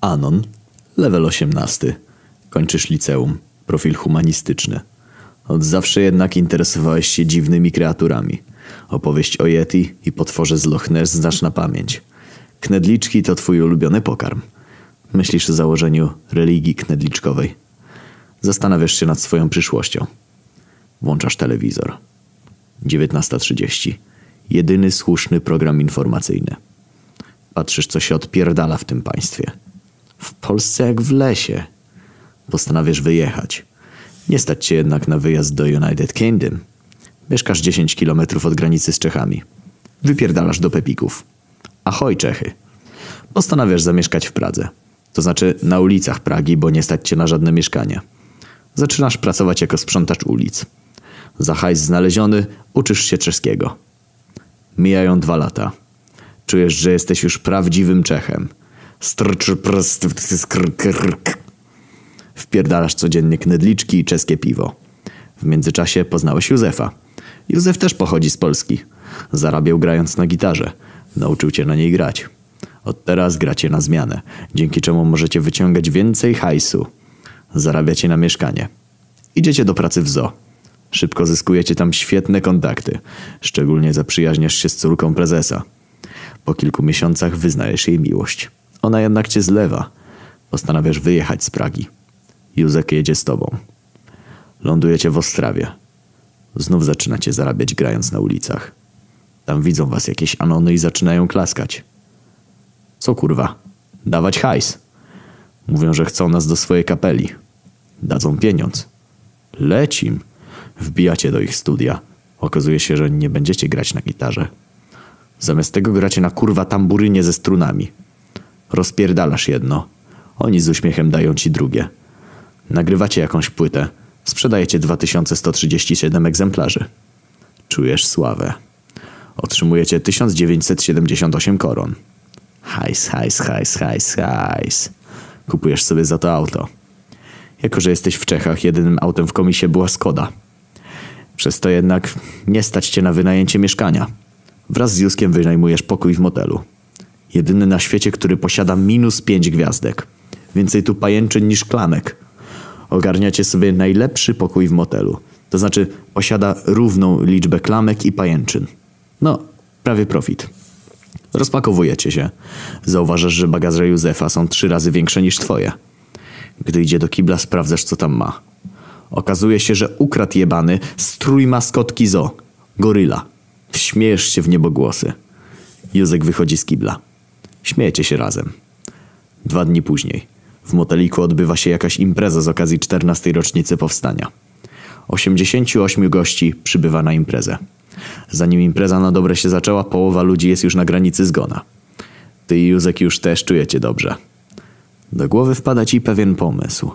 Anon, level 18. Kończysz liceum, profil humanistyczny. Od zawsze jednak interesowałeś się dziwnymi kreaturami. Opowieść o Yeti i potworze z Loch Ness znasz na pamięć. Knedliczki to twój ulubiony pokarm. Myślisz o założeniu religii knedliczkowej. Zastanawiasz się nad swoją przyszłością. Włączasz telewizor. 19.30. Jedyny słuszny program informacyjny. Patrzysz, co się odpierdala w tym państwie. W Polsce jak w lesie. Postanawiasz wyjechać. Nie stać cię jednak na wyjazd do United Kingdom. Mieszkasz 10 kilometrów od granicy z Czechami. Wypierdalasz do Pepików. Ahoj Czechy. Postanawiasz zamieszkać w Pradze. To znaczy na ulicach Pragi, bo nie stać cię na żadne mieszkanie. Zaczynasz pracować jako sprzątacz ulic. Za hajs znaleziony uczysz się czeskiego. Mijają dwa lata. Czujesz, że jesteś już prawdziwym Czechem. Strcz prst Wpierdalasz codziennie knedliczki i czeskie piwo. W międzyczasie poznałeś Józefa. Józef też pochodzi z Polski. Zarabiał grając na gitarze. Nauczył cię na niej grać. Od teraz gracie na zmianę, dzięki czemu możecie wyciągać więcej hajsu. Zarabiacie na mieszkanie. Idziecie do pracy w zoo. Szybko zyskujecie tam świetne kontakty. Szczególnie zaprzyjaźniasz się z córką prezesa. Po kilku miesiącach wyznajesz jej miłość. Ona jednak cię zlewa. Postanawiasz wyjechać z Pragi. Józek jedzie z tobą. Lądujecie w Ostrawie. Znów zaczynacie zarabiać grając na ulicach. Tam widzą was jakieś anony i zaczynają klaskać. Co kurwa? Dawać hajs. Mówią, że chcą nas do swojej kapeli. Dadzą pieniądz. Lecim. Wbijacie do ich studia. Okazuje się, że nie będziecie grać na gitarze. Zamiast tego gracie na kurwa tamburynie ze strunami. Rozpierdalasz jedno. Oni z uśmiechem dają ci drugie. Nagrywacie jakąś płytę. Sprzedajecie 2137 egzemplarzy. Czujesz sławę. Otrzymujecie 1978 koron. Hajs, hajs, hajs, hajs, hajs. Kupujesz sobie za to auto. Jako, że jesteś w Czechach, jedynym autem w komisie była Skoda. Przez to jednak nie stać cię na wynajęcie mieszkania. Wraz z Juskiem wynajmujesz pokój w motelu. Jedyny na świecie, który posiada minus pięć gwiazdek. Więcej tu pajęczyn niż klamek. Ogarniacie sobie najlepszy pokój w motelu. To znaczy posiada równą liczbę klamek i pajęczyn. No, prawie profit. Rozpakowujecie się. Zauważasz, że bagaże Józefa są trzy razy większe niż twoje. Gdy idzie do kibla, sprawdzasz, co tam ma. Okazuje się, że ukradł jebany strój maskotki zo. Goryla. Śmiejesz się w niebogłosy. Józek wychodzi z kibla. Śmiejecie się razem. Dwa dni później. W moteliku odbywa się jakaś impreza z okazji 14. rocznicy powstania. 88 gości przybywa na imprezę. Zanim impreza na dobre się zaczęła, połowa ludzi jest już na granicy zgona. Ty i Józek już też czujecie dobrze. Do głowy wpada ci pewien pomysł.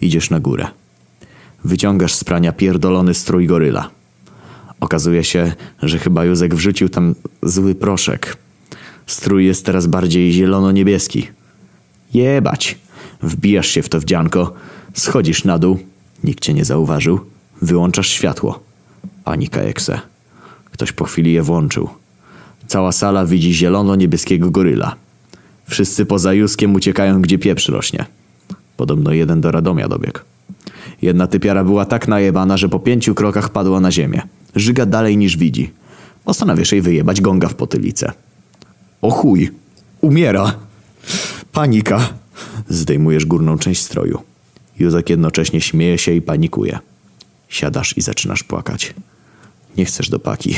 Idziesz na górę. Wyciągasz z prania pierdolony strój goryla. Okazuje się, że chyba Józek wrzucił tam zły proszek. Strój jest teraz bardziej zielono-niebieski. Jebać! Wbijasz się w to wdzianko, schodzisz na dół, nikt cię nie zauważył, wyłączasz światło. Panika ekse. Ktoś po chwili je włączył. Cała sala widzi zielono-niebieskiego goryla. Wszyscy poza Juskiem uciekają, gdzie pieprz rośnie. Podobno jeden do Radomia dobiegł. Jedna typiara była tak najebana, że po pięciu krokach padła na ziemię. Żyga dalej niż widzi. Postanawiasz jej wyjebać gonga w potylicę. O chuj! Umiera! Panika! Zdejmujesz górną część stroju. Józek jednocześnie śmieje się i panikuje. Siadasz i zaczynasz płakać. Nie chcesz do paki.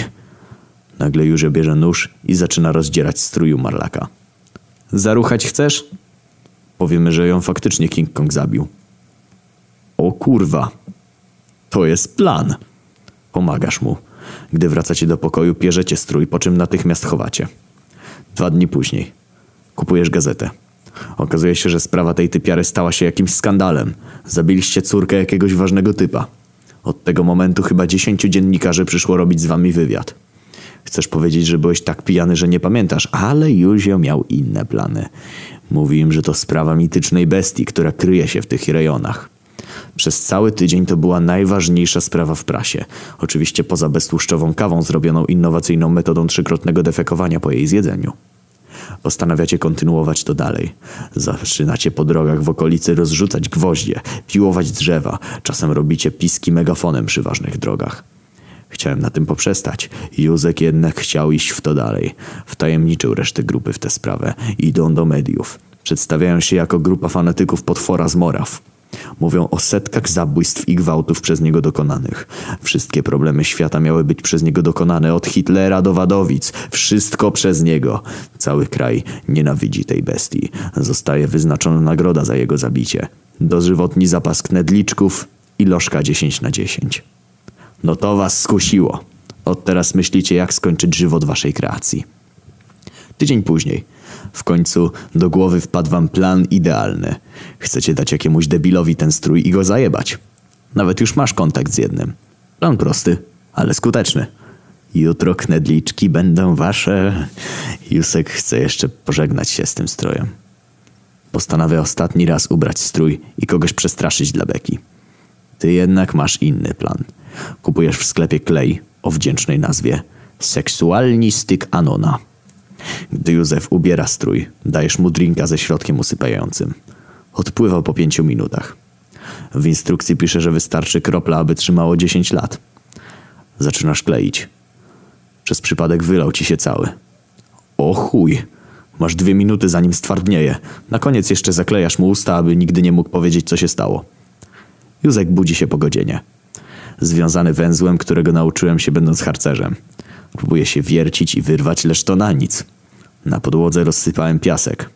Nagle Jóże bierze nóż i zaczyna rozdzierać strój marlaka. Zaruchać chcesz? Powiemy, że ją faktycznie King Kong zabił. O kurwa. To jest plan. Pomagasz mu. Gdy wracacie do pokoju, pierzecie strój, po czym natychmiast chowacie. Dwa dni później. Kupujesz gazetę. Okazuje się, że sprawa tej typiary stała się jakimś skandalem. Zabiliście córkę jakiegoś ważnego typa. Od tego momentu chyba dziesięciu dziennikarzy przyszło robić z wami wywiad. Chcesz powiedzieć, że byłeś tak pijany, że nie pamiętasz, ale Józio miał inne plany. Mówi im, że to sprawa mitycznej bestii, która kryje się w tych rejonach. Przez cały tydzień to była najważniejsza sprawa w prasie. Oczywiście poza beztłuszczową kawą zrobioną innowacyjną metodą trzykrotnego defekowania po jej zjedzeniu. Postanawiacie kontynuować to dalej. Zaczynacie po drogach w okolicy rozrzucać gwoździe, piłować drzewa. Czasem robicie piski megafonem przy ważnych drogach. Chciałem na tym poprzestać. Józek jednak chciał iść w to dalej. Wtajemniczył resztę grupy w tę sprawę. Idą do mediów. Przedstawiają się jako grupa fanatyków potwora z Moraw. Mówią o setkach zabójstw i gwałtów przez niego dokonanych. Wszystkie problemy świata miały być przez niego dokonane, od Hitlera do Wadowic. Wszystko przez niego. Cały kraj nienawidzi tej bestii. Zostaje wyznaczona nagroda za jego zabicie. Dożywotni zapas knedliczków i lożka 10 na 10. No to was skusiło. Od teraz myślicie, jak skończyć żywot waszej kreacji. Tydzień później. W końcu do głowy wpadł wam plan idealny. Chcecie dać jakiemuś debilowi ten strój i go zajebać. Nawet już masz kontakt z jednym. Plan prosty, ale skuteczny. Jutro knedliczki będą wasze. Jusek chce jeszcze pożegnać się z tym strojem. Postanawia ostatni raz ubrać strój i kogoś przestraszyć dla beki. Ty jednak masz inny plan. Kupujesz w sklepie klej o wdzięcznej nazwie Seksualni styk Anona. Gdy Józef ubiera strój, dajesz mu drinka ze środkiem usypiającym. Odpływa po pięciu minutach. W instrukcji pisze, że wystarczy kropla, aby trzymało 10 lat. Zaczynasz kleić. Przez przypadek wylał ci się cały. O chuj! Masz dwie minuty zanim stwardnieje. Na koniec jeszcze zaklejasz mu usta, aby nigdy nie mógł powiedzieć, co się stało. Józek budzi się po godzinie. Związany węzłem, którego nauczyłem się będąc harcerzem. Próbuję się wiercić i wyrwać, lecz to na nic. Na podłodze rozsypałem piasek.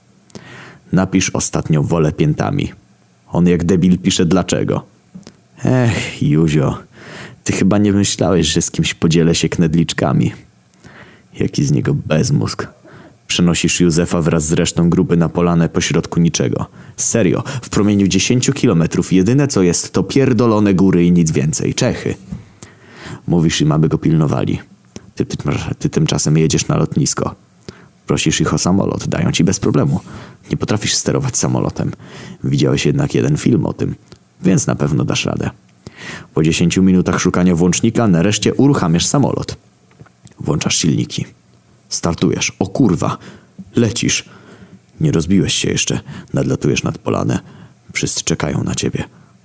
Napisz ostatnią wolę piętami. On jak debil pisze dlaczego. Ech, Juzio, ty chyba nie myślałeś, że z kimś podzielę się knedliczkami. Jaki z niego bezmózg. Przenosisz Józefa wraz z resztą grupy na polanę pośrodku niczego. Serio, w promieniu 10 kilometrów jedyne co jest to pierdolone góry i nic więcej. Czechy. Mówisz im, aby go pilnowali. Ty, ty, ty tymczasem jedziesz na lotnisko. Prosisz ich o samolot, dają ci bez problemu. Nie potrafisz sterować samolotem. Widziałeś jednak jeden film o tym, więc na pewno dasz radę. Po 10 minutach szukania włącznika nareszcie uruchamiasz samolot. Włączasz silniki. Startujesz. O kurwa. Lecisz. Nie rozbiłeś się jeszcze. Nadlatujesz nad polanę. Wszyscy czekają na ciebie.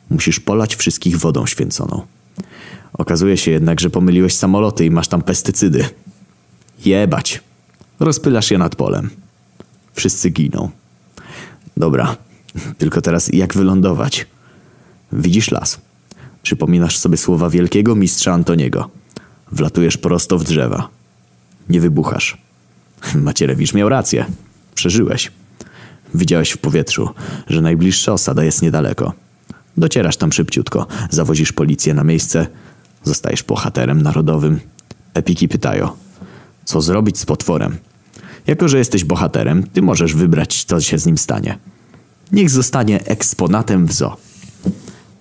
Musisz polać wszystkich wodą święconą. Okazuje się jednak, że pomyliłeś samoloty i masz tam pestycydy. Jebać. Rozpylasz je nad polem. Wszyscy giną. Dobra, tylko teraz jak wylądować? Widzisz las. Przypominasz sobie słowa wielkiego mistrza Antoniego. Wlatujesz prosto w drzewa. Nie wybuchasz. Macierewicz miał rację. Przeżyłeś. Widziałeś w powietrzu, że najbliższa osada jest niedaleko. Docierasz tam szybciutko, zawozisz policję na miejsce, zostajesz bohaterem narodowym. Epiki pytają, co zrobić z potworem? Jako, że jesteś bohaterem, ty możesz wybrać, co się z nim stanie. Niech zostanie eksponatem w zoo.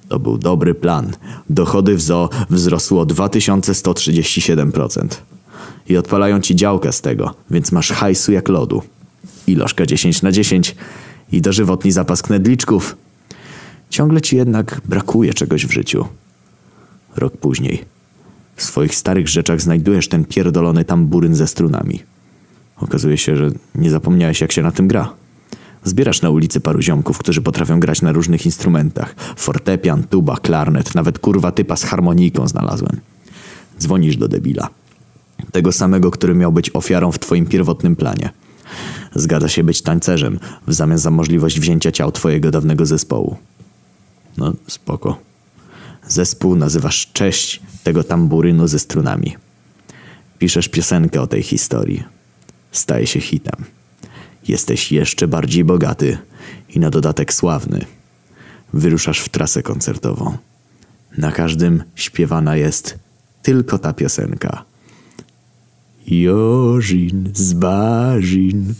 To był dobry plan. Dochody w zoo wzrosły o 2137%. I odpalają ci działkę z tego, więc masz hajsu jak lodu. I lożka 10 na 10 i dożywotni zapas knedliczków. Ciągle ci jednak brakuje czegoś w życiu. Rok później. W swoich starych rzeczach znajdujesz ten pierdolony tamburyn ze strunami. Okazuje się, że nie zapomniałeś jak się na tym gra. Zbierasz na ulicy paru ziomków, którzy potrafią grać na różnych instrumentach. Fortepian, tuba, klarnet, nawet kurwa typa z harmonijką znalazłem. Dzwonisz do debila. Tego samego, który miał być ofiarą w twoim pierwotnym planie. Zgadza się być tańcerzem w zamian za możliwość wzięcia ciał twojego dawnego zespołu. No, spoko. Zespół nazywasz cześć tego tamburynu ze strunami. Piszesz piosenkę o tej historii. Staje się hitem. Jesteś jeszcze bardziej bogaty i na dodatek sławny. Wyruszasz w trasę koncertową. Na każdym śpiewana jest tylko ta piosenka. Jożin z Barzin.